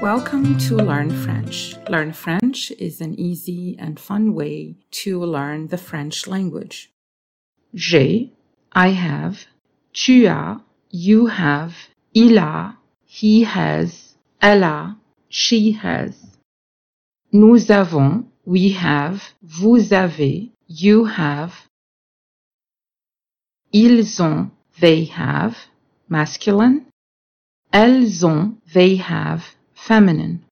Welcome to Learn French. Learn French is an easy and fun way to learn the French language. J'ai, I have, tu as, you have, il a, he has, elle a, she has. Nous avons, we have, vous avez, you have. Ils ont, they have, masculine. Elles ont, they have, feminine.